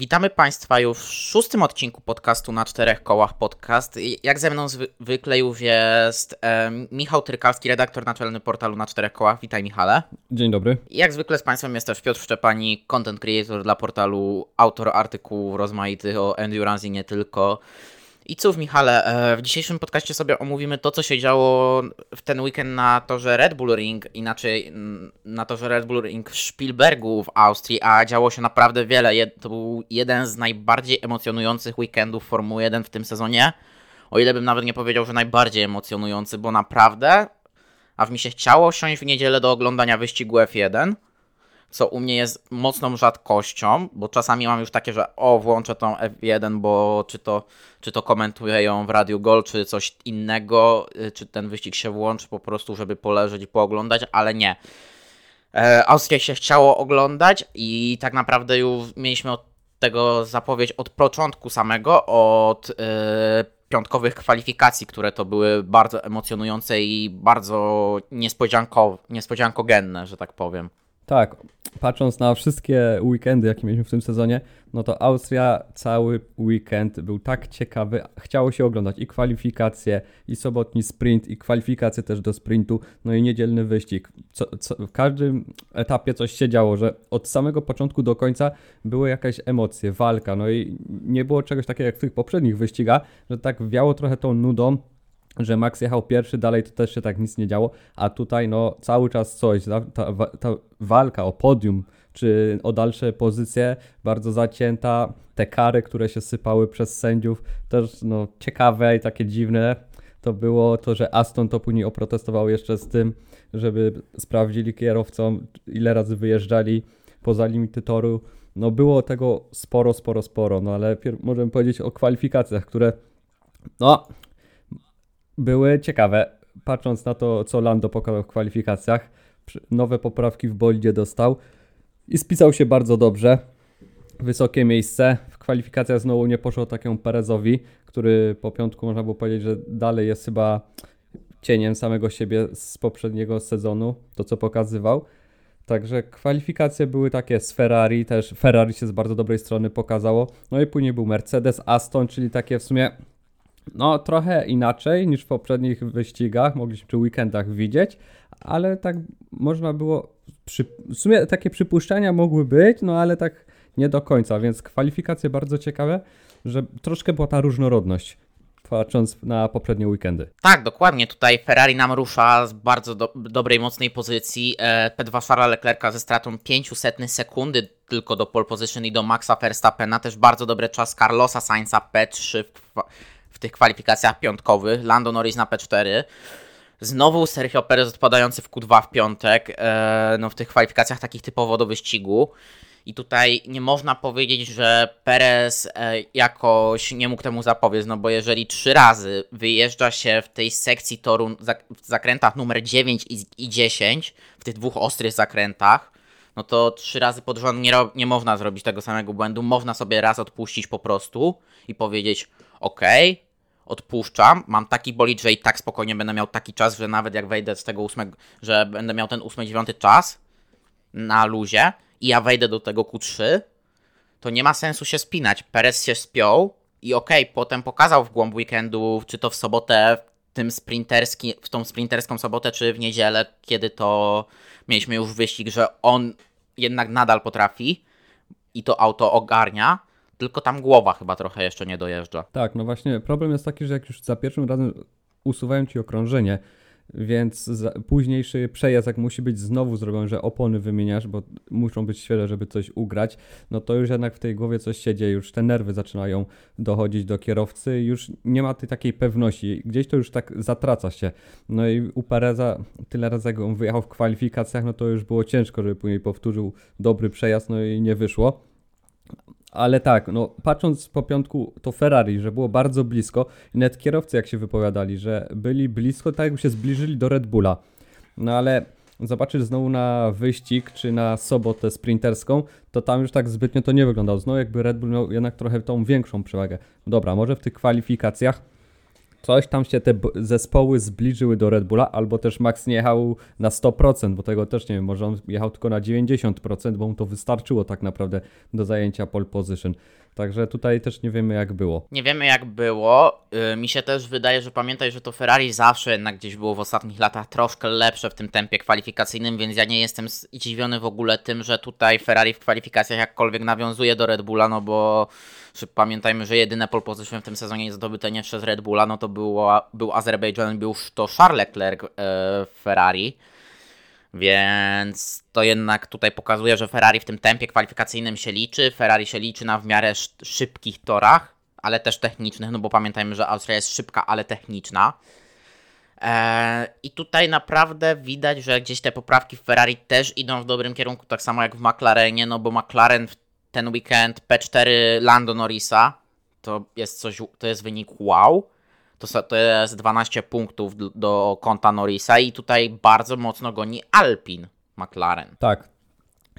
Witamy Państwa już w szóstym odcinku podcastu na czterech kołach podcast. Jak ze mną zwykle już jest e, Michał Trykalski, redaktor naczelny portalu na czterech kołach. Witaj Michale. Dzień dobry. Jak zwykle z Państwem jest też Piotr Szczepani, content creator dla portalu, autor artykułów rozmaitych o endurance i nie tylko. I cóż, Michale, e, w dzisiejszym podcaście sobie omówimy to, co się działo w ten weekend na torze Red Bull Ring, inaczej na torze Red Bull Ring w Spielbergu w Austrii, a działo się naprawdę wiele. To był jeden z najbardziej emocjonujących weekendów Formuły 1 w tym sezonie. O ile bym nawet nie powiedział, że najbardziej emocjonujący, bo naprawdę aż mi się chciało siąść w niedzielę do oglądania wyścigu F1 co u mnie jest mocną rzadkością, bo czasami mam już takie, że o, włączę tą F1, bo czy to, czy to komentuję ją w Radiu Gol, czy coś innego, y, czy ten wyścig się włączy po prostu, żeby poleżeć i pooglądać, ale nie. E, się chciało oglądać i tak naprawdę już mieliśmy od tego zapowiedź od początku samego, od e, piątkowych kwalifikacji, które to były bardzo emocjonujące i bardzo niespodzianko, niespodziankogenne, że tak powiem. Tak, patrząc na wszystkie weekendy, jakie mieliśmy w tym sezonie, no to Austria cały weekend był tak ciekawy. Chciało się oglądać i kwalifikacje, i sobotni sprint, i kwalifikacje też do sprintu, no i niedzielny wyścig. Co, co, w każdym etapie coś się działo, że od samego początku do końca były jakieś emocje, walka, no i nie było czegoś takiego jak w tych poprzednich wyścigach, że tak wiało trochę tą nudą że Max jechał pierwszy, dalej to też się tak nic nie działo, a tutaj no cały czas coś, ta, ta, ta walka o podium, czy o dalsze pozycje bardzo zacięta, te kary, które się sypały przez sędziów, też no ciekawe i takie dziwne, to było to, że Aston to później oprotestował jeszcze z tym, żeby sprawdzili kierowcom, ile razy wyjeżdżali poza limity toru. No było tego sporo, sporo, sporo, no ale możemy powiedzieć o kwalifikacjach, które no były ciekawe. Patrząc na to, co Lando pokazał w kwalifikacjach, nowe poprawki w bolidzie dostał i spisał się bardzo dobrze. Wysokie miejsce. W kwalifikacjach znowu nie poszło takiemu Perezowi, który po piątku można było powiedzieć, że dalej jest chyba cieniem samego siebie z poprzedniego sezonu, to co pokazywał. Także kwalifikacje były takie z Ferrari, też Ferrari się z bardzo dobrej strony pokazało. No i później był Mercedes, Aston, czyli takie w sumie no, trochę inaczej niż w poprzednich wyścigach, mogliśmy przy weekendach widzieć, ale tak można było. Przy, w sumie takie przypuszczenia mogły być, no ale tak nie do końca, więc kwalifikacje bardzo ciekawe, że troszkę była ta różnorodność patrząc na poprzednie weekendy. Tak, dokładnie. Tutaj Ferrari nam rusza z bardzo do, dobrej, mocnej pozycji. E, P2 Charlesa Leclerca ze stratą 500 sekundy tylko do pole position i do Maxa Verstappena. Też bardzo dobry czas Carlosa Sainza P3 w, w tych kwalifikacjach piątkowych. Lando Norris na P4. Znowu Sergio Perez odpadający w Q2 w piątek, e, no w tych kwalifikacjach takich typowo do wyścigu. I tutaj nie można powiedzieć, że Perez e, jakoś nie mógł temu zapobiec, no bo jeżeli trzy razy wyjeżdża się w tej sekcji toru w zakrętach numer 9 i 10, w tych dwóch ostrych zakrętach, no to trzy razy pod rząd nie, nie można zrobić tego samego błędu. Można sobie raz odpuścić po prostu i powiedzieć: OK, odpuszczam, mam taki bolid, że i tak spokojnie będę miał taki czas, że nawet jak wejdę z tego ósmego, że będę miał ten ósmy, dziewiąty czas na luzie i ja wejdę do tego Q3, to nie ma sensu się spinać. Perez się spiął i okej, okay, potem pokazał w głąb weekendu, czy to w sobotę, w, tym sprinterski, w tą sprinterską sobotę, czy w niedzielę, kiedy to mieliśmy już wyścig, że on jednak nadal potrafi i to auto ogarnia, tylko tam głowa chyba trochę jeszcze nie dojeżdża. Tak, no właśnie problem jest taki, że jak już za pierwszym razem usuwają ci okrążenie, więc późniejszy przejazd, jak musi być znowu zrobiony, że opony wymieniasz, bo muszą być świeże, żeby coś ugrać, no to już jednak w tej głowie coś się dzieje, już te nerwy zaczynają dochodzić do kierowcy, już nie ma tej takiej pewności, gdzieś to już tak zatraca się. No i u Pereza tyle razy jak on wyjechał w kwalifikacjach, no to już było ciężko, żeby później powtórzył dobry przejazd, no i nie wyszło. Ale tak, no patrząc po piątku, to Ferrari, że było bardzo blisko i nawet kierowcy jak się wypowiadali, że byli blisko, tak jakby się zbliżyli do Red Bulla. No ale zobaczyć znowu na wyścig, czy na sobotę sprinterską, to tam już tak zbytnio to nie wyglądało. Znowu jakby Red Bull miał jednak trochę tą większą przewagę. Dobra, może w tych kwalifikacjach coś tam się te zespoły zbliżyły do Red Bulla, albo też Max nie jechał na 100%, bo tego też nie wiem, może on jechał tylko na 90%, bo mu to wystarczyło tak naprawdę do zajęcia pole position. Także tutaj też nie wiemy jak było. Nie wiemy jak było. Yy, mi się też wydaje, że pamiętaj, że to Ferrari zawsze jednak gdzieś było w ostatnich latach troszkę lepsze w tym tempie kwalifikacyjnym, więc ja nie jestem zdziwiony w ogóle tym, że tutaj Ferrari w kwalifikacjach jakkolwiek nawiązuje do Red Bulla, no bo pamiętajmy, że jedyne pole position w tym sezonie zdobyte nie przez Red Bulla, no to było, był Azerbejdżan, był to Charles Leclerc w Ferrari. Więc to jednak tutaj pokazuje, że Ferrari w tym tempie kwalifikacyjnym się liczy. Ferrari się liczy na w miarę szybkich torach, ale też technicznych, no bo pamiętajmy, że Austria jest szybka, ale techniczna. Eee, I tutaj naprawdę widać, że gdzieś te poprawki w Ferrari też idą w dobrym kierunku, tak samo jak w McLarenie, no bo McLaren ten weekend P4 Lando Norrisa to jest coś, to jest wynik wow to, to jest 12 punktów do, konta Norrisa i tutaj bardzo mocno goni Alpin McLaren. Tak.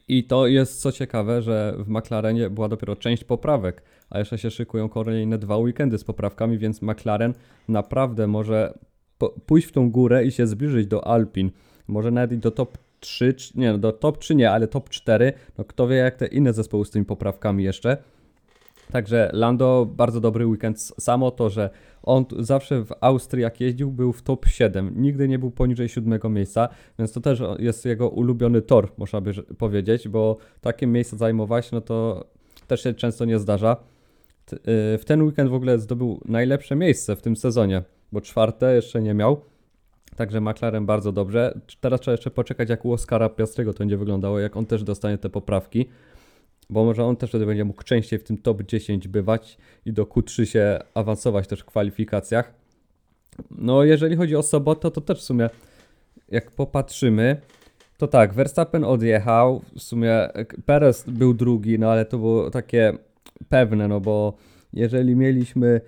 I to jest co ciekawe, że w McLarenie była dopiero część poprawek, a jeszcze się szykują kolejne dwa weekendy z poprawkami, więc McLaren naprawdę może pójść w tą górę i się zbliżyć do Alpin. Może nawet i do top 3, nie, no do top 3 nie, ale top 4. No kto wie jak te inne zespoły z tymi poprawkami jeszcze. Także Lando bardzo dobry weekend. Samo to, że on zawsze w Austrii jak jeździł był w top 7. Nigdy nie był poniżej 7 miejsca, więc to też jest jego ulubiony tor, można by powiedzieć, bo takie miejsce zajmować, no to też się często nie zdarza. Y, w ten weekend w ogóle zdobył najlepsze miejsce w tym sezonie, bo czwarte jeszcze nie miał. Także McLaren bardzo dobrze. Teraz trzeba jeszcze poczekać, jak u Oscara Piastrego to będzie wyglądało, jak on też dostanie te poprawki bo może on też wtedy będzie mógł częściej w tym top 10 bywać i do Q3 się awansować też w kwalifikacjach. No, jeżeli chodzi o sobotę, to też w sumie jak popatrzymy, to tak, Verstappen odjechał, w sumie Perez był drugi, no ale to było takie pewne, no bo jeżeli mieliśmy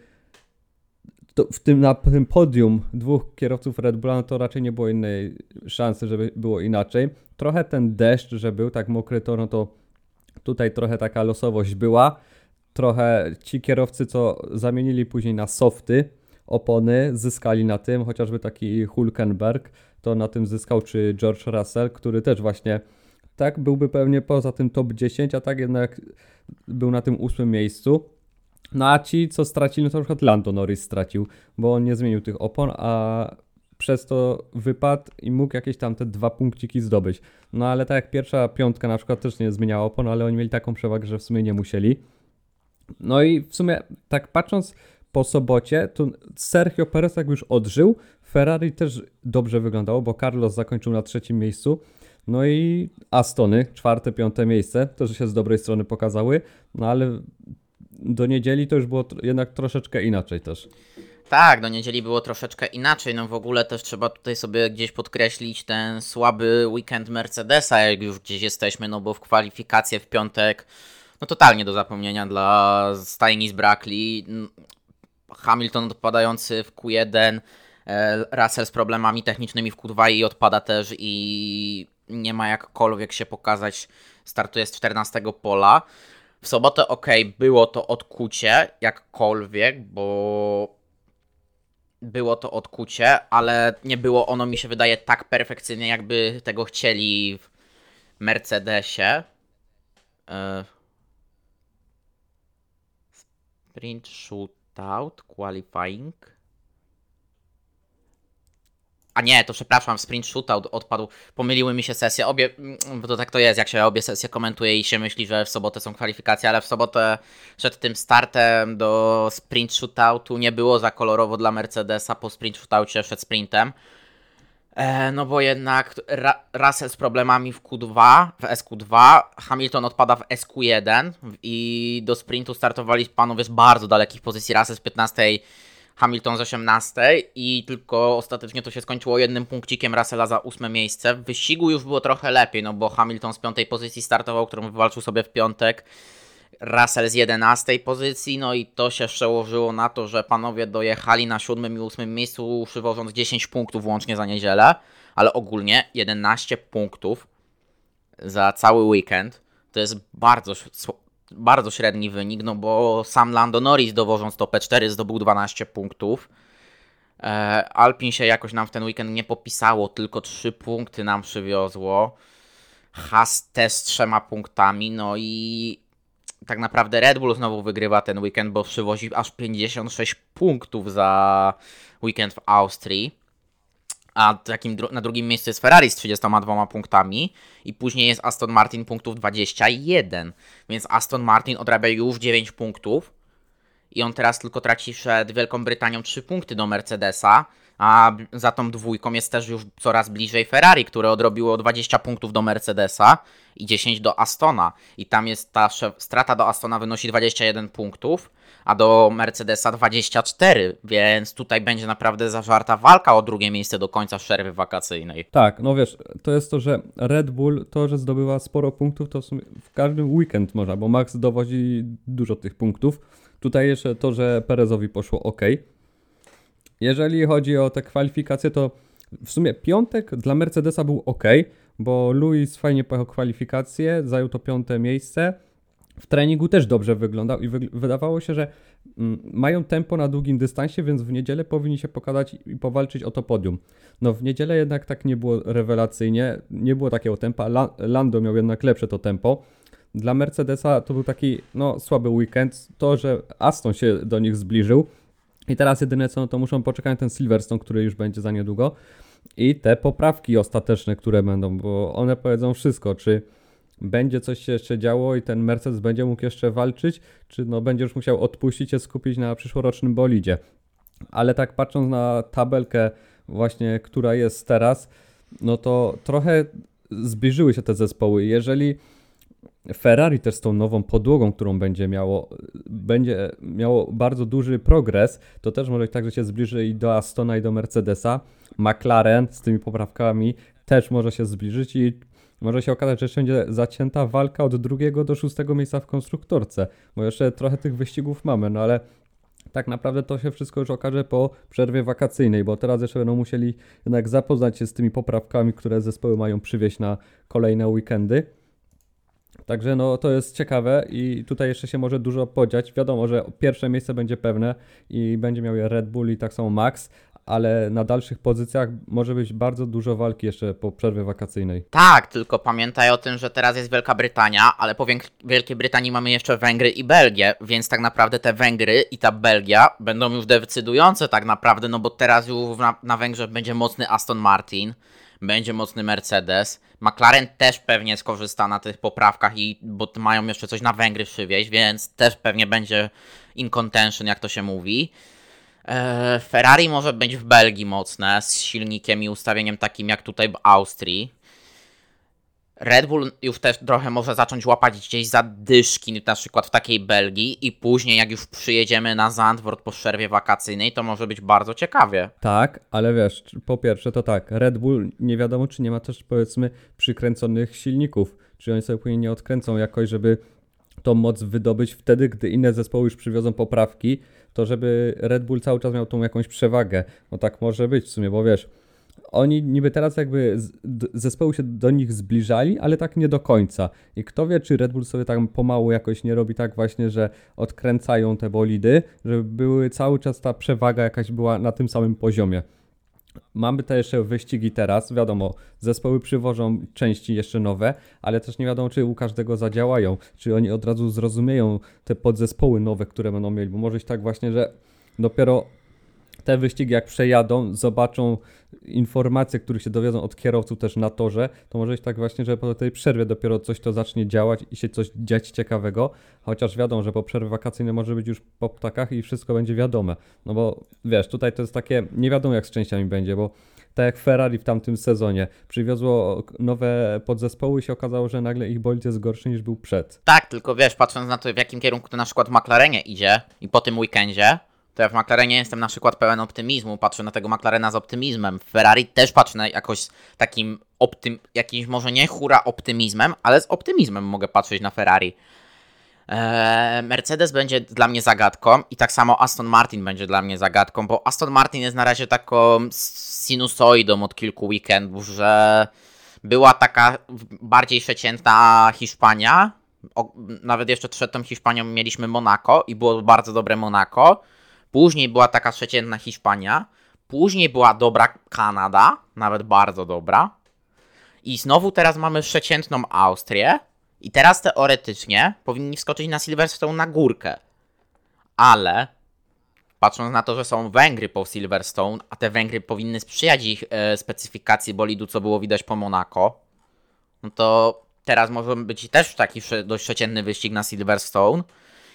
w tym, na tym podium dwóch kierowców Red Bulla, no to raczej nie było innej szansy, żeby było inaczej. Trochę ten deszcz, że był tak mokry, to no to Tutaj trochę taka losowość była. Trochę ci kierowcy, co zamienili później na softy opony, zyskali na tym, chociażby taki Hulkenberg, to na tym zyskał, czy George Russell, który też właśnie tak byłby pewnie poza tym top 10, a tak jednak był na tym ósmym miejscu. No a ci, co stracili, no to na przykład Lando Norris stracił, bo on nie zmienił tych opon, a przez to wypadł i mógł jakieś tam te dwa punkciki zdobyć. No ale tak jak pierwsza piątka na przykład też nie zmieniała opon, ale oni mieli taką przewagę, że w sumie nie musieli. No i w sumie tak patrząc po sobocie, to Sergio Perez jak już odżył, Ferrari też dobrze wyglądało, bo Carlos zakończył na trzecim miejscu. No i Astony, czwarte, piąte miejsce, też się z dobrej strony pokazały, no ale do niedzieli to już było jednak troszeczkę inaczej też. Tak, do niedzieli było troszeczkę inaczej. No w ogóle też trzeba tutaj sobie gdzieś podkreślić ten słaby weekend Mercedesa, jak już gdzieś jesteśmy, no bo w kwalifikacje w piątek, no totalnie do zapomnienia dla stajni z Brackley. Hamilton odpadający w Q1, e, Russell z problemami technicznymi w Q2 i odpada też i nie ma jakkolwiek się pokazać. Startuje z 14 pola. W sobotę ok, było to odkucie, jakkolwiek, bo było to odkucie, ale nie było ono, mi się wydaje, tak perfekcyjnie, jakby tego chcieli w Mercedesie. E, sprint shootout, qualifying. A nie, to przepraszam, sprint shootout odpadł. Pomyliły mi się sesje. Obie, mm, bo to tak to jest, jak się obie sesje komentuje i się myśli, że w sobotę są kwalifikacje, ale w sobotę przed tym startem do sprint shootoutu nie było za kolorowo dla Mercedesa po sprint shootoutie przed sprintem. E, no bo jednak Ra Russell z problemami w Q2, w SQ2, Hamilton odpada w SQ1 i do sprintu startowali panowie z bardzo dalekich pozycji. Russell z 15 Hamilton z 18 i tylko ostatecznie to się skończyło jednym punkcikiem Russella za ósme miejsce. W wyścigu już było trochę lepiej, no bo Hamilton z piątej pozycji startował, którą wywalczył sobie w piątek. Russell z 11 pozycji, no i to się przełożyło na to, że panowie dojechali na siódmym i ósmym miejscu, przywożąc 10 punktów łącznie za niedzielę, ale ogólnie 11 punktów za cały weekend. To jest bardzo bardzo średni wynik, no bo sam Lando Norris dowożąc to P4 zdobył 12 punktów. E, Alpin się jakoś nam w ten weekend nie popisało, tylko trzy punkty nam przywiozło. Haas też z trzema punktami, no i tak naprawdę Red Bull znowu wygrywa ten weekend, bo przywozi aż 56 punktów za weekend w Austrii. A takim dru na drugim miejscu jest Ferrari z 32 punktami i później jest Aston Martin punktów 21. Więc Aston Martin odrabia już 9 punktów i on teraz tylko traci przed Wielką Brytanią 3 punkty do Mercedesa, a za tą dwójką jest też już coraz bliżej Ferrari, które odrobiło 20 punktów do Mercedesa i 10 do Astona. I tam jest ta strata do Astona wynosi 21 punktów, a do Mercedesa 24, więc tutaj będzie naprawdę zażarta walka o drugie miejsce do końca przerwy wakacyjnej. Tak, no wiesz, to jest to, że Red Bull to, że zdobywa sporo punktów, to w, w każdym weekend można, bo Max dowozi dużo tych punktów. Tutaj jeszcze to, że Perezowi poszło ok. Jeżeli chodzi o te kwalifikacje, to w sumie piątek dla Mercedesa był ok, bo Luis fajnie pojechał kwalifikacje, zajął to piąte miejsce. W treningu też dobrze wyglądał i wy wydawało się, że mm, mają tempo na długim dystansie, więc w niedzielę powinni się pokazać i powalczyć o to podium. No w niedzielę jednak tak nie było rewelacyjnie, nie było takiego tempa. La Lando miał jednak lepsze to tempo. Dla Mercedesa to był taki no, słaby weekend. To, że Aston się do nich zbliżył. I teraz jedyne co, no to muszą poczekać na ten Silverstone, który już będzie za niedługo. I te poprawki ostateczne, które będą, bo one powiedzą wszystko, czy będzie coś się jeszcze działo i ten Mercedes będzie mógł jeszcze walczyć, czy no będzie już musiał odpuścić się skupić na przyszłorocznym bolidzie. Ale tak patrząc na tabelkę właśnie, która jest teraz, no to trochę zbliżyły się te zespoły. Jeżeli Ferrari też z tą nową podłogą, którą będzie miało, będzie miało bardzo duży progres, to też może tak, że się zbliży i do Astona i do Mercedesa. McLaren z tymi poprawkami też może się zbliżyć i może się okazać, że jeszcze będzie zacięta walka od drugiego do szóstego miejsca w konstruktorce, bo jeszcze trochę tych wyścigów mamy, no ale tak naprawdę to się wszystko już okaże po przerwie wakacyjnej, bo teraz jeszcze będą musieli jednak zapoznać się z tymi poprawkami, które zespoły mają przywieźć na kolejne weekendy. Także no to jest ciekawe i tutaj jeszcze się może dużo podziać. Wiadomo, że pierwsze miejsce będzie pewne i będzie miał je Red Bull i tak samo Max, ale na dalszych pozycjach może być bardzo dużo walki jeszcze po przerwie wakacyjnej. Tak, tylko pamiętaj o tym, że teraz jest Wielka Brytania, ale po Wielkiej Brytanii mamy jeszcze Węgry i Belgię, więc tak naprawdę te Węgry i ta Belgia będą już decydujące tak naprawdę, no bo teraz już na, na Węgrzech będzie mocny Aston Martin, będzie mocny Mercedes. McLaren też pewnie skorzysta na tych poprawkach, i, bo mają jeszcze coś na Węgry przywieźć, więc też pewnie będzie in contention, jak to się mówi. E, Ferrari może być w Belgii mocne, z silnikiem i ustawieniem takim jak tutaj w Austrii. Red Bull już też trochę może zacząć łapać gdzieś zadyszki, na przykład w takiej Belgii, i później, jak już przyjedziemy na Zandvoort po przerwie wakacyjnej, to może być bardzo ciekawie. Tak, ale wiesz, po pierwsze to tak, Red Bull nie wiadomo, czy nie ma też powiedzmy przykręconych silników, czy oni sobie później nie odkręcą jakoś, żeby tą moc wydobyć wtedy, gdy inne zespoły już przywiozą poprawki, to żeby Red Bull cały czas miał tą jakąś przewagę. No tak może być w sumie, bo wiesz, oni niby teraz jakby zespoły się do nich zbliżali, ale tak nie do końca. I kto wie, czy Red Bull sobie tak pomału jakoś nie robi tak właśnie, że odkręcają te bolidy, żeby były cały czas ta przewaga jakaś była na tym samym poziomie. Mamy te jeszcze wyścigi teraz, wiadomo, zespoły przywożą części jeszcze nowe, ale też nie wiadomo, czy u każdego zadziałają, czy oni od razu zrozumieją te podzespoły nowe, które będą mieli, bo może być tak właśnie, że dopiero te wyścigi jak przejadą, zobaczą informacje, których się dowiedzą od kierowców też na torze, to może być tak właśnie, że po tej przerwie dopiero coś to zacznie działać i się coś dziać ciekawego, chociaż wiadomo, że po przerwie wakacyjnej może być już po ptakach i wszystko będzie wiadome. No bo wiesz, tutaj to jest takie, nie wiadomo jak z częściami będzie, bo tak jak Ferrari w tamtym sezonie przywiozło nowe podzespoły i się okazało, że nagle ich bolid jest gorszy niż był przed. Tak, tylko wiesz, patrząc na to w jakim kierunku to na przykład w McLarenie idzie i po tym weekendzie, to ja w McLarenie jestem na przykład pełen optymizmu, patrzę na tego McLarena z optymizmem. W Ferrari też patrzę na jakoś takim optym, jakimś może nie hura optymizmem, ale z optymizmem mogę patrzeć na Ferrari. Eee, Mercedes będzie dla mnie zagadką i tak samo Aston Martin będzie dla mnie zagadką, bo Aston Martin jest na razie taką sinusoidą od kilku weekendów, że była taka bardziej przeciętna Hiszpania, nawet jeszcze przed tą Hiszpanią mieliśmy Monaco i było bardzo dobre Monaco, Później była taka przeciętna Hiszpania. Później była dobra Kanada, nawet bardzo dobra. I znowu teraz mamy przeciętną Austrię. I teraz teoretycznie powinni wskoczyć na Silverstone na górkę. Ale patrząc na to, że są Węgry po Silverstone, a te Węgry powinny sprzyjać ich e, specyfikacji bolidu, co było widać po Monaco, no to teraz może być też taki dość przeciętny wyścig na Silverstone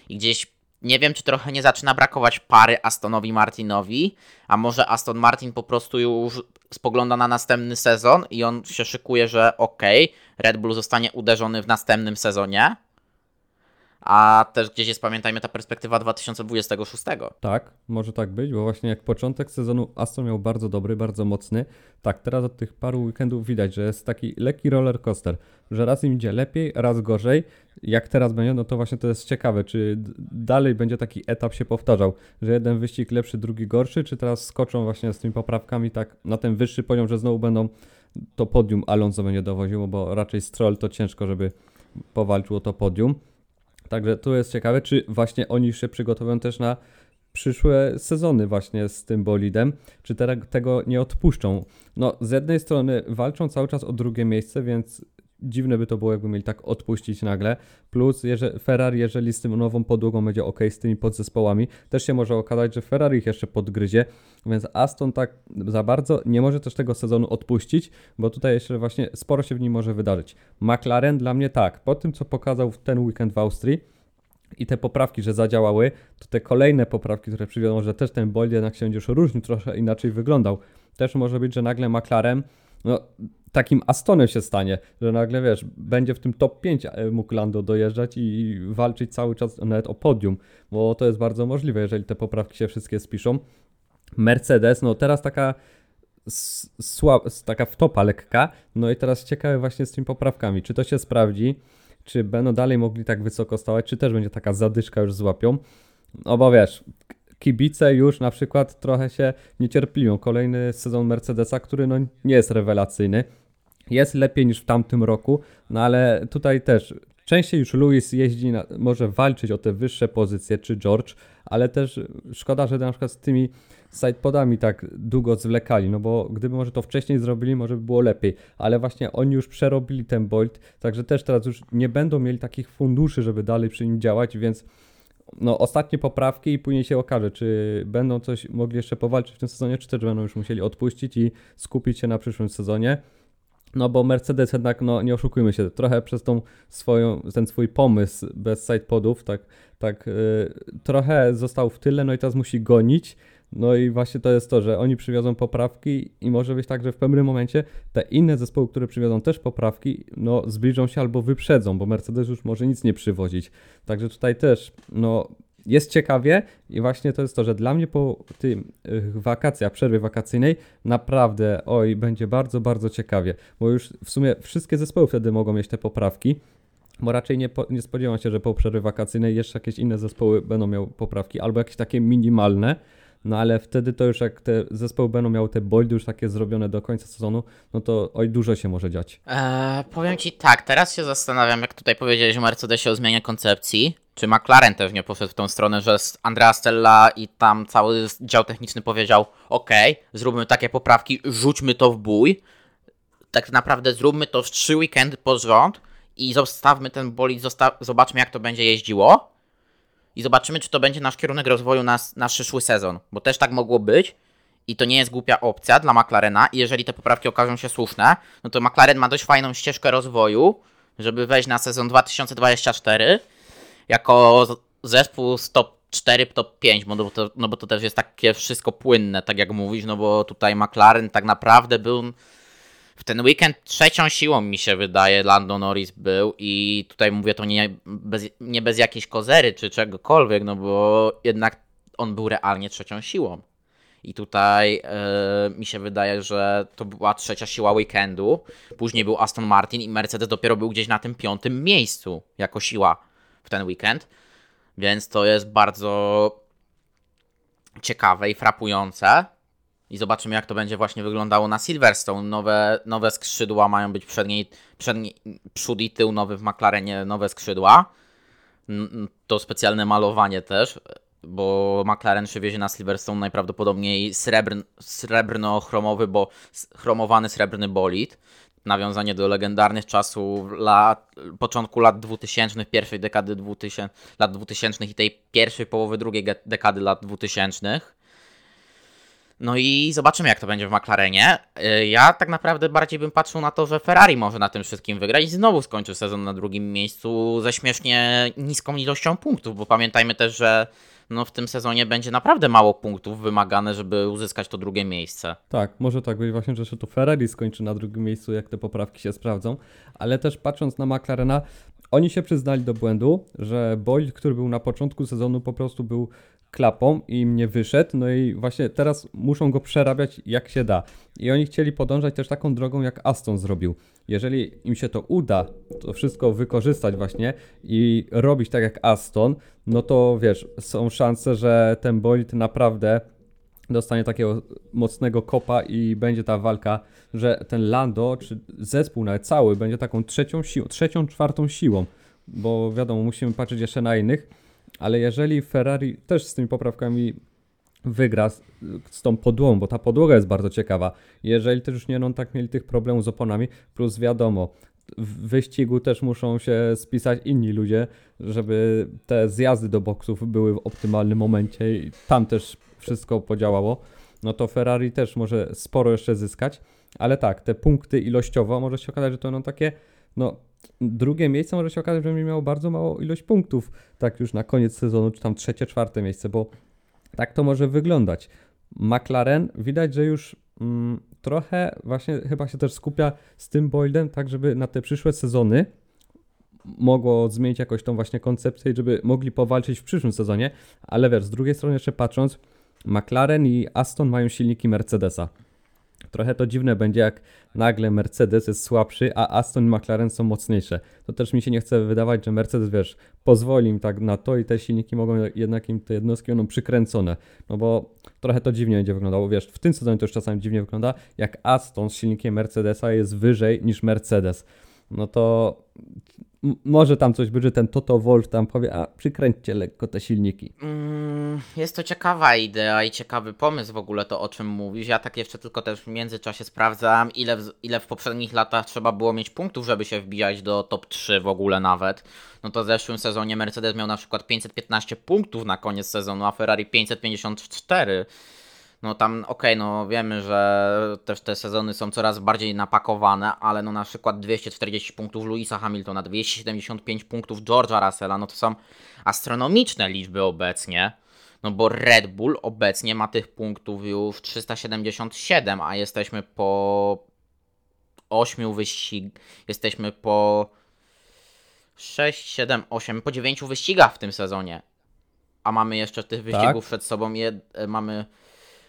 i gdzieś nie wiem, czy trochę nie zaczyna brakować pary Astonowi Martinowi, a może Aston Martin po prostu już spogląda na następny sezon i on się szykuje, że okej, okay, Red Bull zostanie uderzony w następnym sezonie, a też gdzieś jest, pamiętajmy, ta perspektywa 2026. Tak, może tak być, bo właśnie jak początek sezonu Aston miał bardzo dobry, bardzo mocny, tak, teraz od tych paru weekendów widać, że jest taki lekki roller coaster, że raz im idzie lepiej, raz gorzej. Jak teraz będzie, no to właśnie to jest ciekawe, czy dalej będzie taki etap się powtarzał, że jeden wyścig lepszy, drugi gorszy, czy teraz skoczą właśnie z tymi poprawkami tak na ten wyższy poziom, że znowu będą to podium Alonso będzie dowoziło, bo raczej Stroll to ciężko, żeby powalczył o to podium. Także tu jest ciekawe, czy właśnie oni się przygotowują też na przyszłe sezony właśnie z tym bolidem, czy te, tego nie odpuszczą. No, z jednej strony walczą cały czas o drugie miejsce, więc dziwne by to było, jakby mieli tak odpuścić nagle. Plus jeżeli, Ferrari, jeżeli z tym nową podłogą będzie ok, z tymi podzespołami, też się może okazać, że Ferrari ich jeszcze podgryzie, więc Aston tak za bardzo nie może też tego sezonu odpuścić, bo tutaj jeszcze właśnie sporo się w nim może wydarzyć. McLaren dla mnie tak, po tym co pokazał ten weekend w Austrii, i te poprawki, że zadziałały, to te kolejne poprawki, które przywiozą, że też ten bolid jednak się będzie już różnił, trochę inaczej wyglądał. Też może być, że nagle McLaren no, takim Astonem się stanie, że nagle wiesz, będzie w tym top 5 e, mógł Lando dojeżdżać i walczyć cały czas nawet o podium, bo to jest bardzo możliwe, jeżeli te poprawki się wszystkie spiszą. Mercedes, no teraz taka słaba, taka wtopa lekka, no i teraz ciekawe właśnie z tymi poprawkami, czy to się sprawdzi, czy będą dalej mogli tak wysoko stawać, czy też będzie taka zadyszka już złapią, no bo wiesz, kibice już na przykład trochę się niecierpliwią. Kolejny sezon Mercedesa, który no nie jest rewelacyjny. Jest lepiej niż w tamtym roku, no ale tutaj też częściej już Lewis jeździ, na, może walczyć o te wyższe pozycje, czy George, ale też szkoda, że na przykład z tymi sidepodami tak długo zwlekali, no bo gdyby może to wcześniej zrobili, może by było lepiej, ale właśnie oni już przerobili ten Bolt, także też teraz już nie będą mieli takich funduszy, żeby dalej przy nim działać, więc no, ostatnie poprawki i później się okaże, czy będą coś mogli jeszcze powalczyć w tym sezonie, czy też będą już musieli odpuścić i skupić się na przyszłym sezonie. No bo Mercedes jednak, no nie oszukujmy się, trochę przez tą swoją, ten swój pomysł bez sidepodów, tak, tak yy, trochę został w tyle, no i teraz musi gonić no i właśnie to jest to, że oni przywiozą poprawki i może być tak, że w pewnym momencie te inne zespoły, które przywiozą też poprawki, no zbliżą się albo wyprzedzą, bo Mercedes już może nic nie przywozić. Także tutaj też, no jest ciekawie i właśnie to jest to, że dla mnie po tych wakacjach, przerwie wakacyjnej naprawdę, oj, będzie bardzo, bardzo ciekawie, bo już w sumie wszystkie zespoły wtedy mogą mieć te poprawki, bo raczej nie, po, nie spodziewam się, że po przerwie wakacyjnej jeszcze jakieś inne zespoły będą miały poprawki, albo jakieś takie minimalne, no ale wtedy to już jak te zespoły będą miały te boldy już takie zrobione do końca sezonu, no to oj dużo się może dziać. Eee, powiem Ci tak, teraz się zastanawiam, jak tutaj powiedziałeś o Mercedesie o zmianie koncepcji, czy McLaren też nie poszedł w tą stronę, że Andrea Stella i tam cały dział techniczny powiedział, ok, zróbmy takie poprawki, rzućmy to w bój, tak naprawdę zróbmy to w trzy weekendy pod rząd i zostawmy ten bolid, zobaczmy jak to będzie jeździło i zobaczymy, czy to będzie nasz kierunek rozwoju na, na przyszły sezon, bo też tak mogło być i to nie jest głupia opcja dla McLarena i jeżeli te poprawki okażą się słuszne, no to McLaren ma dość fajną ścieżkę rozwoju, żeby wejść na sezon 2024 jako zespół z top 4, top 5, no to, no bo to też jest takie wszystko płynne, tak jak mówisz, no bo tutaj McLaren tak naprawdę był w ten weekend trzecią siłą mi się wydaje Lando Norris był i tutaj mówię to nie bez, nie bez jakiejś kozery czy czegokolwiek, no bo jednak on był realnie trzecią siłą. I tutaj yy, mi się wydaje, że to była trzecia siła weekendu. Później był Aston Martin i Mercedes dopiero był gdzieś na tym piątym miejscu jako siła w ten weekend. Więc to jest bardzo ciekawe i frapujące. I zobaczymy, jak to będzie właśnie wyglądało na Silverstone. Nowe, nowe skrzydła mają być przedniej, przedniej, przód i tył nowy w McLarenie, nowe skrzydła. To specjalne malowanie też. bo McLaren przywiezie na Silverstone najprawdopodobniej srebrn, srebrno-chromowy, bo chromowany srebrny bolid. Nawiązanie do legendarnych czasów lat, początku lat 2000, pierwszej dekady 2000, lat 2000 i tej pierwszej połowy drugiej dekady lat 2000. No i zobaczymy, jak to będzie w McLarenie. Y, ja tak naprawdę bardziej bym patrzył na to, że Ferrari może na tym wszystkim wygrać i znowu skończył sezon na drugim miejscu ze śmiesznie niską ilością punktów, bo pamiętajmy też, że no w tym sezonie będzie naprawdę mało punktów wymagane, żeby uzyskać to drugie miejsce. Tak, może tak być właśnie, że to Ferrari skończy na drugim miejscu, jak te poprawki się sprawdzą, ale też patrząc na McLarena, oni się przyznali do błędu, że bolid, który był na początku sezonu po prostu był klapą i im nie wyszedł, no i właśnie teraz muszą go przerabiać jak się da. I oni chcieli podążać też taką drogą, jak Aston zrobił. Jeżeli im się to uda, to wszystko wykorzystać właśnie i robić tak jak Aston, no to wiesz, są szanse, że ten bolid naprawdę dostanie takiego mocnego kopa i będzie ta walka, że ten Lando, czy zespół nawet cały, będzie taką trzecią siłą, trzecią, czwartą siłą, bo wiadomo, musimy patrzeć jeszcze na innych, ale jeżeli Ferrari też z tymi poprawkami wygra z, z, tą podłogą, bo ta podłoga jest bardzo ciekawa. Jeżeli też już nie będą tak mieli tych problemów z oponami, plus wiadomo, w wyścigu też muszą się spisać inni ludzie, żeby te zjazdy do boksów były w optymalnym momencie i tam też wszystko podziałało, no to Ferrari też może sporo jeszcze zyskać, ale tak, te punkty ilościowo może się okazać, że to będą takie, no drugie miejsce może się okazać, że będzie miało bardzo małą ilość punktów, tak już na koniec sezonu, czy tam trzecie, czwarte miejsce, bo tak to może wyglądać. McLaren widać, że już mm, trochę właśnie chyba się też skupia z tym Boydem, tak żeby na te przyszłe sezony mogło zmienić jakoś tą właśnie koncepcję, żeby mogli powalczyć w przyszłym sezonie, ale wiesz, z drugiej strony jeszcze patrząc, McLaren i Aston mają silniki Mercedesa. Trochę to dziwne będzie, jak nagle Mercedes jest słabszy, a Aston i McLaren są mocniejsze. To też mi się nie chce wydawać, że Mercedes, wiesz, pozwoli im tak na to i te silniki mogą jednak im te jednostki będą przykręcone. No bo trochę to dziwnie będzie wyglądało. Wiesz, w tym sezonie to już czasami dziwnie wygląda, jak Aston z silnikiem Mercedesa jest wyżej niż Mercedes. No to może tam coś będzie, ten Toto Wolf tam powie, a przykręćcie lekko te silniki. Mm, jest to ciekawa idea i ciekawy pomysł w ogóle to, o czym mówisz. Ja tak jeszcze tylko też w międzyczasie sprawdzam, ile w, ile w poprzednich latach trzeba było mieć punktów, żeby się wbijać do top 3 w ogóle nawet. No to w zeszłym sezonie Mercedes miał na przykład 515 punktów na koniec sezonu, a Ferrari 554 no tam okej, okay, no wiemy, że też te sezony są coraz bardziej napakowane, ale no na przykład 240 punktów Louisa Hamiltona, 275 punktów George'a Russella, no to są astronomiczne liczby obecnie. No bo Red Bull obecnie ma tych punktów już 377, a jesteśmy po 8 wyścig, jesteśmy po 6, 7, 8, po 9 wyścigach w tym sezonie. A mamy jeszcze tych wyścigów tak? przed sobą, je, mamy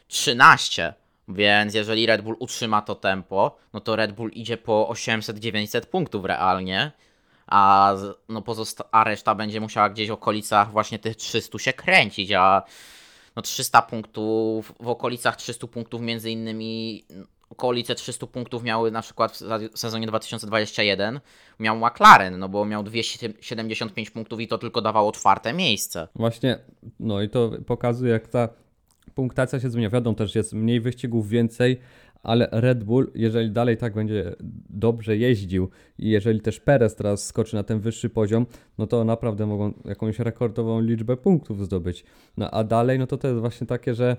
13. Więc jeżeli Red Bull utrzyma to tempo, no to Red Bull idzie po 800-900 punktów realnie, a, no pozosta- a reszta będzie musiała gdzieś w okolicach właśnie tych 300 się kręcić, a no 300 punktów, w okolicach 300 punktów między innymi okolice 300 punktów miały na przykład w sezonie 2021 miał McLaren, no bo miał 275 punktów i to tylko dawało czwarte miejsce. Właśnie, no i to pokazuje jak ta punktacja się zmienia. Wiadomo też, jest mniej wyścigów, więcej, ale Red Bull, jeżeli dalej tak będzie dobrze jeździł i jeżeli też Perez teraz skoczy na ten wyższy poziom, no to naprawdę mogą jakąś rekordową liczbę punktów zdobyć. No a dalej, no to to jest właśnie takie, że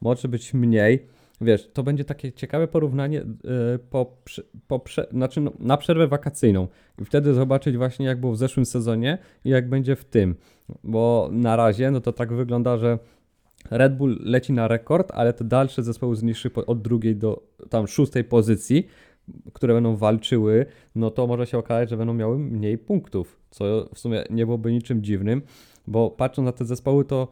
może być mniej. Wiesz, to będzie takie ciekawe porównanie yy, po, po znaczy no, na przerwę wakacyjną i wtedy zobaczyć właśnie jak było w zeszłym sezonie i jak będzie w tym, bo na razie no to tak wygląda, że Red Bull leci na rekord, ale te dalsze zespoły z niższych od drugiej do tam szóstej pozycji, które będą walczyły, no to może się okazać, że będą miały mniej punktów, co w sumie nie byłoby niczym dziwnym, bo patrząc na te zespoły, to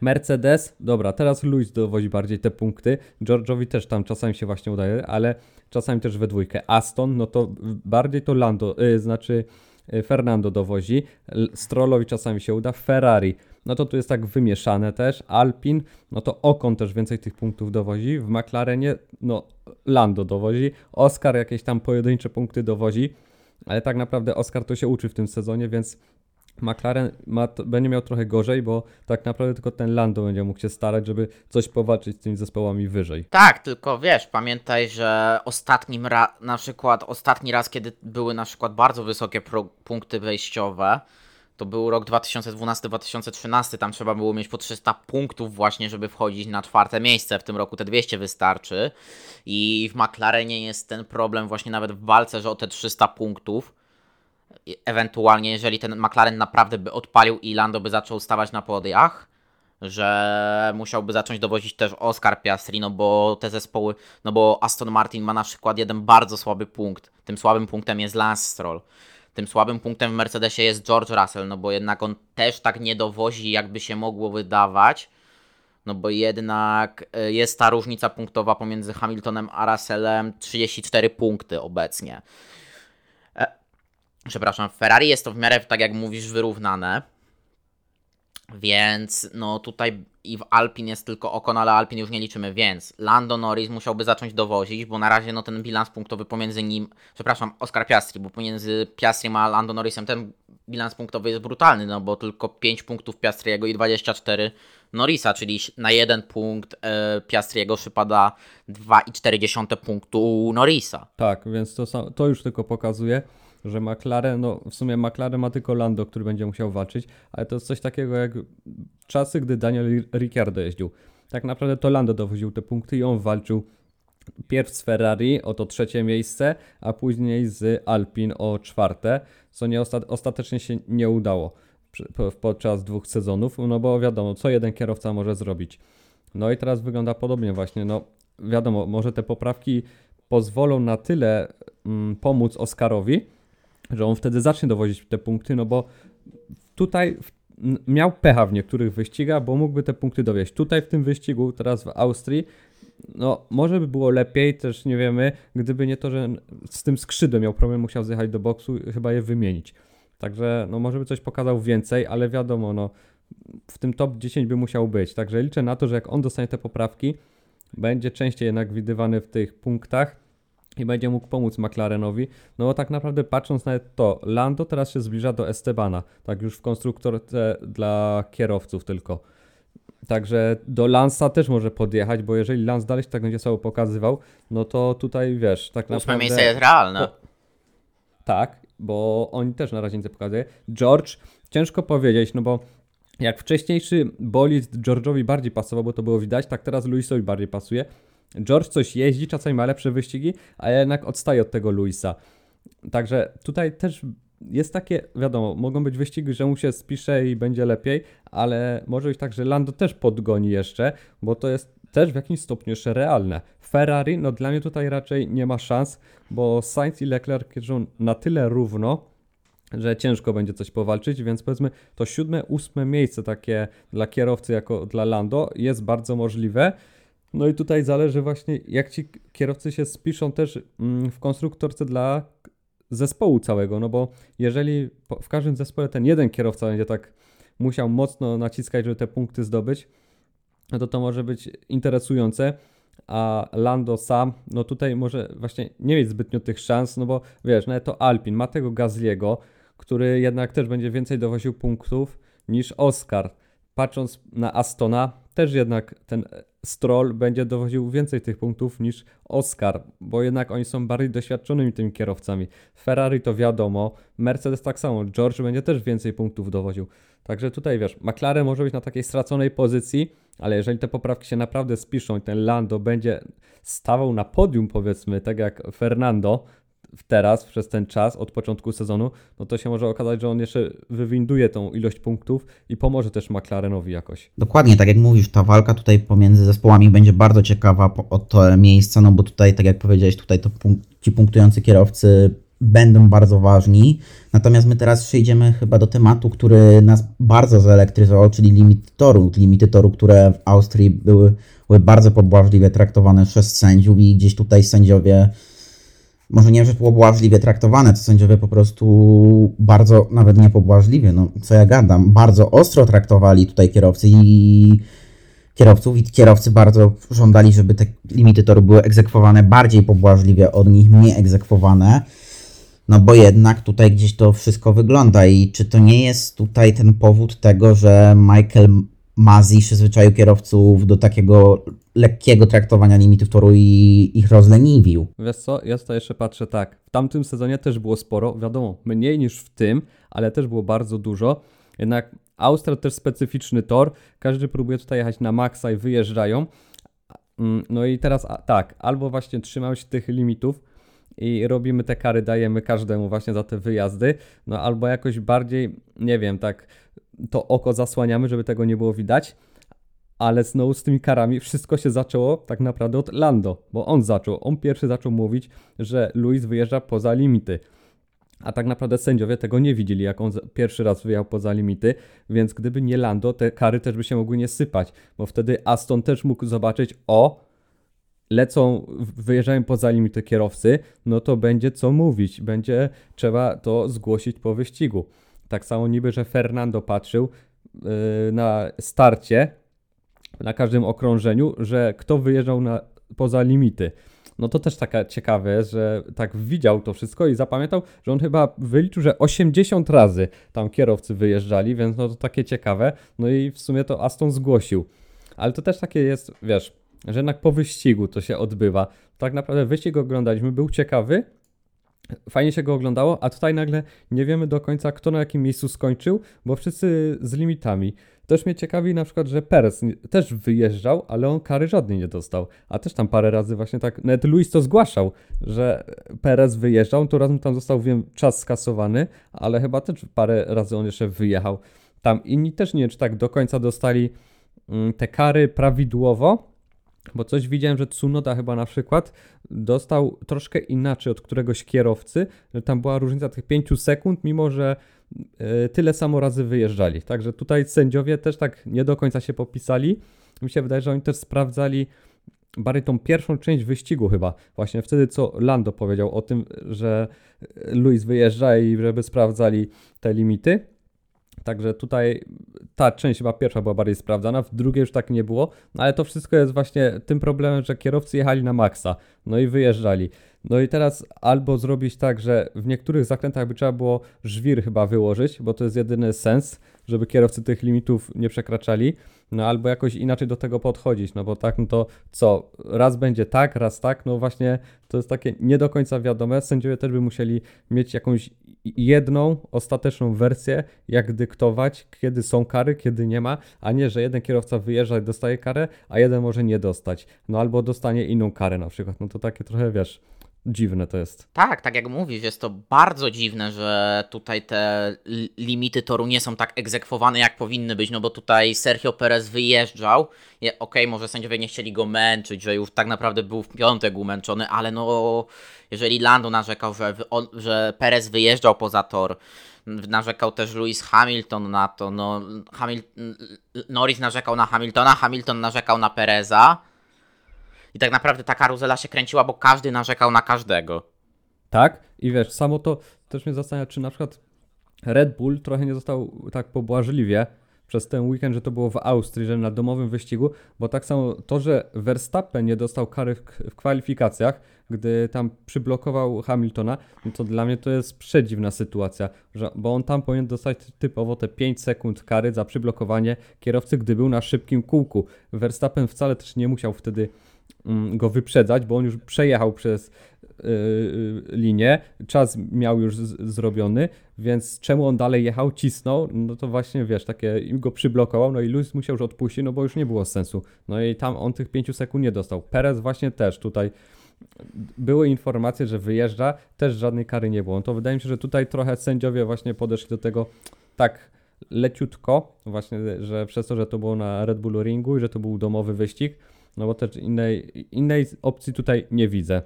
Mercedes, dobra, teraz Luis dowodzi bardziej te punkty, George'owi też tam czasami się właśnie udaje, ale czasami też we dwójkę. Aston, no to bardziej to Lando, yy, znaczy Fernando dowozi, Strollowi czasami się uda, Ferrari no to tu jest tak wymieszane też. Alpin, no to Okon też więcej tych punktów dowozi. W McLarenie, no Lando dowozi. Oscar jakieś tam pojedyncze punkty dowozi. Ale tak naprawdę Oscar to się uczy w tym sezonie, więc McLaren ma, będzie miał trochę gorzej, bo tak naprawdę tylko ten Lando będzie mógł się starać, żeby coś powalczyć z tymi zespołami wyżej. Tak, tylko wiesz, pamiętaj, że ostatnim ra- na przykład ostatni raz, kiedy były na przykład bardzo wysokie punkty wejściowe, to był rok 2012-2013, tam trzeba było mieć po 300 punktów właśnie, żeby wchodzić na czwarte miejsce. W tym roku te 200 wystarczy. I w McLarenie jest ten problem właśnie nawet w walce, że o te 300 punktów ewentualnie, jeżeli ten McLaren naprawdę by odpalił i Lando by zaczął stawać na podiach, że musiałby zacząć dowozić też Oscar Piastri, no bo te zespoły, no bo Aston Martin ma na przykład jeden bardzo słaby punkt. Tym słabym punktem jest Lance Stroll. Tym słabym punktem w Mercedesie jest George Russell, no bo jednak on też tak nie dowozi, jakby się mogło wydawać. No bo jednak e, jest ta różnica punktowa pomiędzy Hamiltonem a Russellem 34 punkty obecnie. Przepraszam, w Ferrari jest to w miarę, tak jak mówisz, wyrównane. Więc no tutaj i w Alpin jest tylko Ocon, ale Alpin już nie liczymy, więc Lando Norris musiałby zacząć dowozić, bo na razie no ten bilans punktowy pomiędzy nim, przepraszam, Oscar Piastri, bo pomiędzy Piastriem a Lando Norrisem ten bilans punktowy jest brutalny, no bo tylko 5 punktów Piastriego i 24 Norrisa, czyli na jeden punkt e, Piastriego przypada 2,4 punktu Norrisa. Tak, więc to, to już tylko pokazuje, że McLaren, no w sumie McLaren ma tylko Lando, który będzie musiał walczyć, ale to jest coś takiego jak czasy, gdy Daniel Ricciardo jeździł. Tak naprawdę to Lando dowoził te punkty i on walczył pierw z Ferrari o to trzecie miejsce, a później z Alpin o czwarte, co nie osta ostatecznie się nie udało podczas dwóch sezonów, no bo wiadomo, co jeden kierowca może zrobić. No i teraz wygląda podobnie właśnie, no wiadomo, może te poprawki pozwolą na tyle mm, pomóc Oscarowi, że on wtedy zacznie dowozić te punkty, no bo tutaj miał pecha w niektórych wyścigach, bo mógłby te punkty dowieść. Tutaj w tym wyścigu, teraz w Austrii, no może by było lepiej, też nie wiemy, gdyby nie to, że z tym skrzydłem miał problem, musiał zjechać do boksu i chyba je wymienić. Także no może by coś pokazał więcej, ale wiadomo, no w tym top 10 by musiał być. Także liczę na to, że jak on dostanie te poprawki, będzie częściej jednak widywany w tych punktach i będzie mógł pomóc McLarenowi. No bo tak naprawdę patrząc na to, Lando teraz się zbliża do Estebana, tak już w konstruktorce dla kierowców tylko. Także do Lansa też może podjechać, bo jeżeli Lans dalej się tak będzie sobie pokazywał, no to tutaj wiesz, tak Ósme naprawdę... miejsce jest realne. Tak, bo oni też na razie nic nie pokazuje. George, ciężko powiedzieć, no bo jak wcześniejszy bolid George'owi bardziej pasował, bo to było widać, tak teraz Luisowi bardziej pasuje. George coś jeździ, czasami ma lepsze wyścigi, a jednak odstaje od tego Luisa. Także tutaj też jest takie, wiadomo, mogą być wyścigi, że mu się spisze i będzie lepiej, ale może być tak, że Lando też podgoni jeszcze, bo to jest też w jakimś stopniu jeszcze realne. Ferrari, no dla mnie tutaj raczej nie ma szans, bo Sainz i Leclerc jeżdżą na tyle równo, że ciężko będzie coś powalczyć, więc powiedzmy to siódme, ósme miejsce takie dla kierowcy jako dla Lando jest bardzo możliwe. No i tutaj zależy właśnie, jak ci kierowcy się spiszą też mm, w konstruktorce dla zespołu całego, no bo jeżeli w każdym zespole ten jeden kierowca będzie tak musiał mocno naciskać, żeby te punkty zdobyć, no to to może być interesujące, a Lando sam, no tutaj może właśnie nie mieć zbytnio tych szans, no bo wiesz, nawet to Alpin ma tego Gazliego, który jednak też będzie więcej dowoził punktów niż Oscar. Patrząc na Astona, też jednak ten Stroll będzie dowoził więcej tych punktów niż Oscar, bo jednak oni są bardziej doświadczonymi tymi kierowcami. Ferrari to wiadomo, Mercedes tak samo, George będzie też więcej punktów dowoził. Także tutaj wiesz, McLaren może być na takiej straconej pozycji, ale jeżeli te poprawki się naprawdę spiszą i ten Lando będzie stawał na podium, powiedzmy, tak jak Fernando, teraz, przez ten czas, od początku sezonu, no to się może okazać, że on jeszcze wywinduje tą ilość punktów i pomoże też McLarenowi jakoś. Dokładnie, tak jak mówisz, ta walka tutaj pomiędzy zespołami będzie bardzo ciekawa o to miejsce, no bo tutaj, tak jak powiedziałeś, tutaj to punk ci punktujący kierowcy będą bardzo ważni. Natomiast my teraz przejdziemy chyba do tematu, który nas bardzo zaelektryzował, czyli limity toru. Limity toru, które w Austrii były, były bardzo pobłażliwie traktowane przez sędziów i gdzieś tutaj sędziowie może nie, że pobłażliwie traktowane, to sędziowie po prostu bardzo, nawet nie pobłażliwie, no co ja gadam, bardzo ostro traktowali tutaj kierowcy i kierowców i kierowcy bardzo żądali, żeby te limity toru były egzekwowane bardziej pobłażliwie od nich, nie egzekwowane. No bo jednak tutaj gdzieś to wszystko wygląda i czy to nie jest tutaj ten powód tego, że Michael Mazi przyzwyczaił kierowców do takiego lekkiego traktowania limitów toru i ich rozleniwił. Wiesz co, ja to jeszcze patrzę tak. W tamtym sezonie też było sporo, wiadomo, mniej niż w tym, ale też było bardzo dużo. Jednak Austria też specyficzny tor. Każdy próbuje tutaj jechać na maksa i wyjeżdżają. Mm, no i teraz tak, albo właśnie trzymamy się tych limitów i robimy te kary, dajemy każdemu właśnie za te wyjazdy, no albo jakoś bardziej, nie wiem, tak to oko zasłaniamy, żeby tego nie było widać. Ale znowu z tymi karami wszystko się zaczęło tak naprawdę od Lando, bo on zaczął, on pierwszy zaczął mówić, że Luis wyjeżdża poza limity. A tak naprawdę sędziowie tego nie widzieli, jak on pierwszy raz wyjechał poza limity, więc gdyby nie Lando, te kary też by się mogły nie sypać, bo wtedy Aston też mógł zobaczyć, o, lecą, wyjeżdżają poza limity kierowcy, no to będzie co mówić, będzie trzeba to zgłosić po wyścigu. Tak samo niby, że Fernando patrzył yy, na starcie, na każdym okrążeniu, że kto wyjeżdżał na, poza limity. No to też taka ciekawe że tak widział to wszystko i zapamiętał, że on chyba wyliczył, że 80 razy tam kierowcy wyjeżdżali, więc no to takie ciekawe. No i w sumie to Aston zgłosił. Ale to też takie jest, wiesz, że jednak po wyścigu to się odbywa. Tak naprawdę wyścig oglądaliśmy, był ciekawy, fajnie się go oglądało, a tutaj nagle nie wiemy do końca, kto na jakim miejscu skończył, bo wszyscy z limitami. Też mnie ciekawi na przykład, że Perez też wyjeżdżał, ale on kary żadnej nie dostał. A też tam parę razy właśnie tak, nawet Luis to zgłaszał, że Perez wyjeżdżał, to razem tam został, wiem, czas skasowany, ale chyba też parę razy on jeszcze wyjechał. Tam inni też nie wiem, czy tak do końca dostali mm, te kary prawidłowo, bo coś widziałem, że Tsunoda chyba na przykład dostał troszkę inaczej od któregoś kierowcy, tam była różnica tych 5 sekund, mimo że e, tyle samo razy wyjeżdżali. Także tutaj sędziowie też tak nie do końca się popisali. Mi się wydaje, że oni też sprawdzali bardziej tą pierwszą część wyścigu chyba. Właśnie wtedy, co Lando powiedział o tym, że Luis wyjeżdża i żeby sprawdzali te limity. Także tutaj ta część chyba pierwsza była bardziej sprawdzana, w drugiej już tak nie było, no ale to wszystko jest właśnie tym problemem, że kierowcy jechali na maksa, no i wyjeżdżali. No i teraz albo zrobić tak, że w niektórych zakrętach by trzeba było żwir chyba wyłożyć, bo to jest jedyny sens, żeby kierowcy tych limitów nie przekraczali, no albo jakoś inaczej do tego podchodzić, no bo tak, no to co, raz będzie tak, raz tak, no właśnie to jest takie nie do końca wiadome, sędziowie też by musieli mieć jakąś jedną ostateczną wersję, jak dyktować, kiedy są kary, kiedy nie ma, a nie, że jeden kierowca wyjeżdża i dostaje karę, a jeden może nie dostać. No albo dostanie inną karę na przykład. No to takie trochę wiesz. Dziwne to jest. Tak, tak jak mówisz, jest to bardzo dziwne, że tutaj te limity toru nie są tak egzekwowane, jak powinny być, no bo tutaj Sergio Perez wyjeżdżał. Okej, okay, może sędziowie nie chcieli go męczyć, że już tak naprawdę był w piątek umęczony, ale no, jeżeli Lando narzekał, że, on, że Perez wyjeżdżał poza tor, narzekał też Lewis Hamilton na to, no, Hamil Norris narzekał na Hamiltona, Hamilton narzekał na Pereza i tak naprawdę ta karuzela się kręciła, bo każdy narzekał na każdego. Tak, i wiesz, samo to też mnie zastanawia, czy na przykład Red Bull trochę nie został tak pobłażliwie przez ten weekend, że to było w Austrii, że na domowym wyścigu, bo tak samo to, że Verstappen nie dostał kary w kwalifikacjach, gdy tam przyblokował Hamiltona, no to dla mnie to jest przedziwna sytuacja, że, bo on tam powinien dostać typowo te 5 sekund kary za przyblokowanie kierowcy, gdy był na szybkim kółku. Verstappen wcale też nie musiał wtedy go wyprzedzać, bo on już przejechał przez yy, linię, czas miał już zrobiony, więc czemu on dalej jechał, cisnął, no to właśnie wiesz, takie go przyblokował, no i Lewis musiał już odpuścić, no bo już nie było sensu. No i tam on tych 5 sekund nie dostał. Perez właśnie też tutaj były informacje, że wyjeżdża, też żadnej kary nie było. No to wydaje mi się, że tutaj trochę sędziowie właśnie podeszli do tego tak leciutko, właśnie, że przez to, że to było na Red Bull Ringu i że to był domowy wyścig, no bo też innej, innej opcji tutaj nie widzę.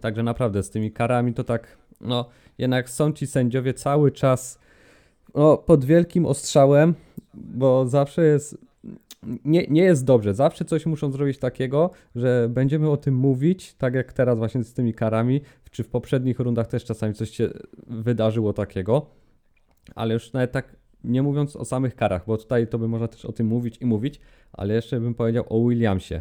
Także naprawdę z tymi karami to tak, no jednak są ci sędziowie cały czas no, pod wielkim ostrzałem, bo zawsze jest, nie, nie jest dobrze. Zawsze coś muszą zrobić takiego, że będziemy o tym mówić, tak jak teraz właśnie z tymi karami, czy w poprzednich rundach też czasami coś się wydarzyło takiego, ale już nawet tak nie mówiąc o samych karach, bo tutaj to by można też o tym mówić i mówić, ale jeszcze bym powiedział o Williamsie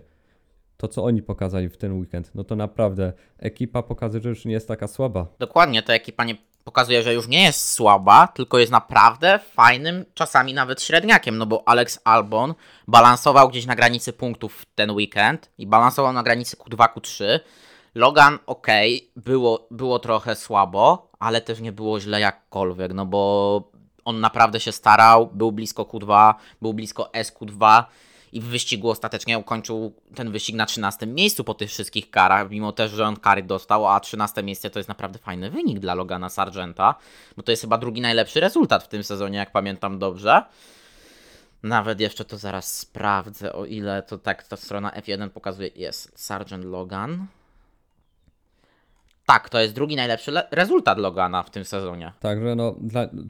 to, co oni pokazali w ten weekend, no to naprawdę ekipa pokazuje, że już nie jest taka słaba. Dokładnie, ta ekipa nie pokazuje, że już nie jest słaba, tylko jest naprawdę fajnym, czasami nawet średniakiem, no bo Alex Albon balansował gdzieś na granicy punktów ten weekend i balansował na granicy Q2, Q3. Logan, ok, było, było trochę słabo, ale też nie było źle jakkolwiek, no bo on naprawdę się starał, był blisko Q2, był blisko SQ2 i w wyścigu ostatecznie ukończył ten wyścig na 13 miejscu po tych wszystkich karach, mimo też, że on kary dostał, a 13 miejsce to jest naprawdę fajny wynik dla Logana Sargenta, bo to jest chyba drugi najlepszy rezultat w tym sezonie, jak pamiętam dobrze. Nawet jeszcze to zaraz sprawdzę, o ile to tak ta strona F1 pokazuje. Jest Sargent Logan. Tak, to jest drugi najlepszy rezultat Logana w tym sezonie. Także no,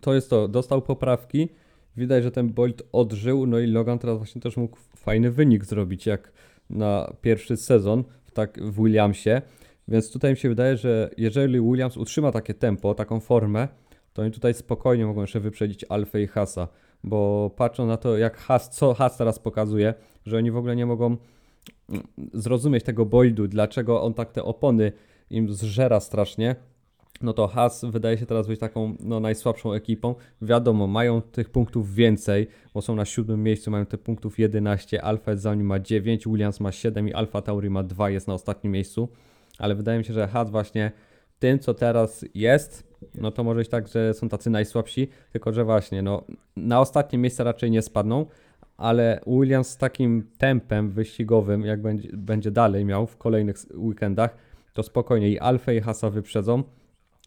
to jest to. Dostał poprawki. Widać, że ten Bolt odżył, no i Logan teraz właśnie też mógł fajny wynik zrobić, jak na pierwszy sezon w, tak, w Williamsie. Więc tutaj mi się wydaje, że jeżeli Williams utrzyma takie tempo, taką formę, to oni tutaj spokojnie mogą jeszcze wyprzedzić Alfę i Hasa. Bo patrzą na to, jak Has, co Has teraz pokazuje, że oni w ogóle nie mogą mm, zrozumieć tego Boldu, dlaczego on tak te opony im zżera strasznie, no to Haas wydaje się teraz być taką no, najsłabszą ekipą. Wiadomo, mają tych punktów więcej, bo są na siódmym miejscu, mają tych punktów 11, Alfa za nim ma 9, Williams ma 7 i Alfa Tauri ma 2, jest na ostatnim miejscu. Ale wydaje mi się, że Haas właśnie tym, co teraz jest, no to może być tak, że są tacy najsłabsi, tylko że właśnie, no na ostatnie miejsce raczej nie spadną, ale Williams z takim tempem wyścigowym, jak będzie, będzie dalej miał w kolejnych weekendach, to spokojnie i Alfa i Hasa wyprzedzą,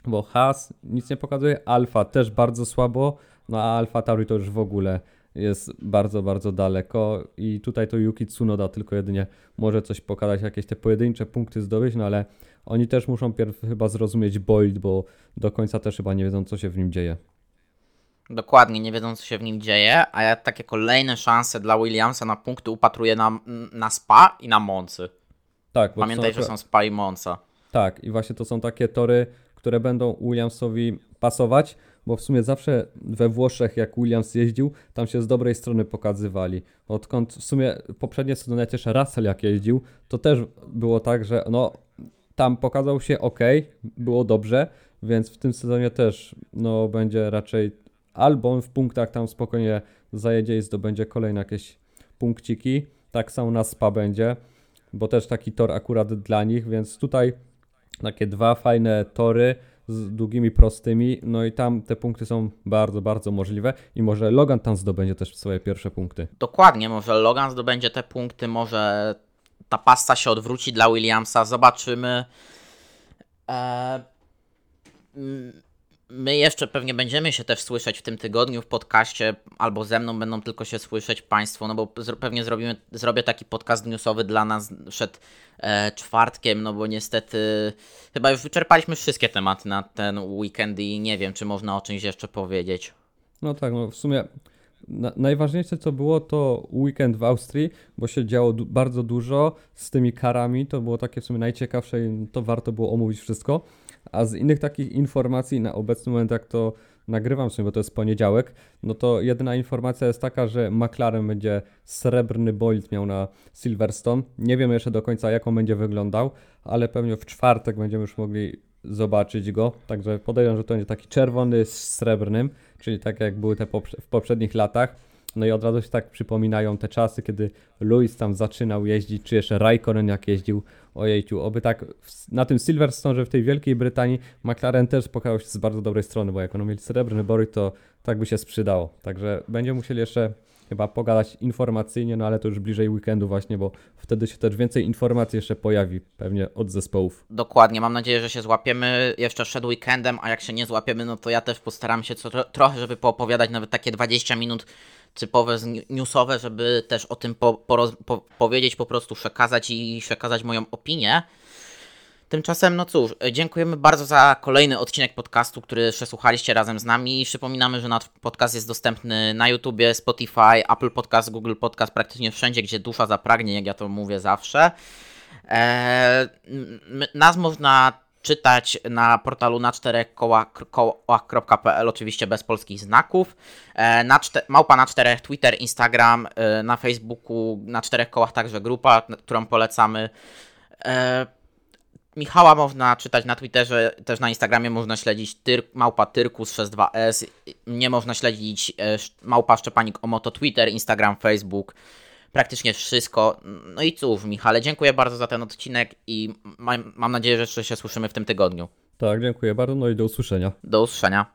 bo Has nic nie pokazuje, Alfa też bardzo słabo, no a Alfa Tauri to już w ogóle jest bardzo, bardzo daleko i tutaj to Yuki Tsunoda tylko jedynie może coś pokazać, jakieś te pojedyncze punkty zdobyć, no ale oni też muszą pierw chyba zrozumieć Boyd, bo do końca też chyba nie wiedzą, co się w nim dzieje. Dokładnie, nie wiedzą, co się w nim dzieje, a ja takie kolejne szanse dla Williamsa na punkty upatruję na, na Spa i na Moncy. Tak, Pamiętaj, są... że są Spa i Monza. Tak, i właśnie to są takie tory, które będą Williamsowi pasować, bo w sumie zawsze we Włoszech, jak Williams jeździł, tam się z dobrej strony pokazywali. Odkąd w sumie poprzednie sezony też Russell jak jeździł, to też było tak, że no tam pokazał się ok, było dobrze, więc w tym sezonie też no będzie raczej albo w punktach tam spokojnie zajedzie i zdobędzie kolejne jakieś punkciki. Tak samo na SPA będzie, bo też taki tor akurat dla nich, więc tutaj takie dwa fajne tory z długimi prostymi, no i tam te punkty są bardzo, bardzo możliwe i może Logan tam zdobędzie też swoje pierwsze punkty. Dokładnie, może Logan zdobędzie te punkty, może ta pasta się odwróci dla Williamsa, zobaczymy. Eee, My jeszcze pewnie będziemy się też słyszeć w tym tygodniu w podcaście, albo ze mną będą tylko się słyszeć Państwo, no bo pewnie zrobimy, zrobię taki podcast newsowy dla nas przed e, czwartkiem, no bo niestety chyba już wyczerpaliśmy wszystkie tematy na ten weekend i nie wiem, czy można o czymś jeszcze powiedzieć. No tak, no w sumie na, najważniejsze co było to weekend w Austrii, bo się działo bardzo dużo z tymi karami, to było takie w sumie najciekawsze i to warto było omówić wszystko. A z innych takich informacji na obecny moment, jak to nagrywam sobie, bo to jest poniedziałek, no to jedyna informacja jest taka, że McLaren będzie srebrny bolid miał na Silverstone. Nie wiemy jeszcze do końca, jak on będzie wyglądał, ale pewnie w czwartek będziemy już mogli zobaczyć go. Także podejrzewam, że to będzie taki czerwony z srebrnym, czyli tak jak były te w poprzednich latach. No i od razu się tak przypominają te czasy, kiedy Lewis tam zaczynał jeździć, czy jeszcze Raikkonen jak jeździł. Ojejciu, oby tak na tym Silverstone, że w tej Wielkiej Brytanii McLaren też pokazał się z bardzo dobrej strony, bo jak ono mieli srebrny bory, to tak by się sprzedało. Także będziemy musieli jeszcze chyba pogadać informacyjnie, no ale to już bliżej weekendu właśnie, bo wtedy się też więcej informacji jeszcze pojawi pewnie od zespołów. Dokładnie, mam nadzieję, że się złapiemy jeszcze przed weekendem, a jak się nie złapiemy, no to ja też postaram się co, trochę, żeby poopowiadać nawet takie 20 minut typowe newsowe, żeby też o tym po, po, po, powiedzieć, po prostu przekazać i przekazać moją opinię. Tymczasem, no cóż, dziękujemy bardzo za kolejny odcinek podcastu, który przesłuchaliście razem z nami. Przypominamy, że nasz podcast jest dostępny na YouTubie, Spotify, Apple Podcast, Google Podcast, praktycznie wszędzie, gdzie dusza zapragnie, jak ja to mówię zawsze. Eee, nas można czytać na portalu na czterech kołach.pl, oczywiście bez polskich znaków. E, na czte, małpa na czterech, Twitter, Instagram, e, na Facebooku, na czterech kołach także grupa, którą polecamy. E, Michała można czytać na Twitterze, też na Instagramie można śledzić tyr, małpa Tyrkus62S, nie można śledzić małpa Szczepanik Omoto Twitter, Instagram, Facebook praktycznie wszystko. No i cóż, Michale, dziękuję bardzo za ten odcinek i mam, mam nadzieję, że jeszcze się słyszymy w tym tygodniu. Tak, dziękuję bardzo, no i do usłyszenia. Do usłyszenia.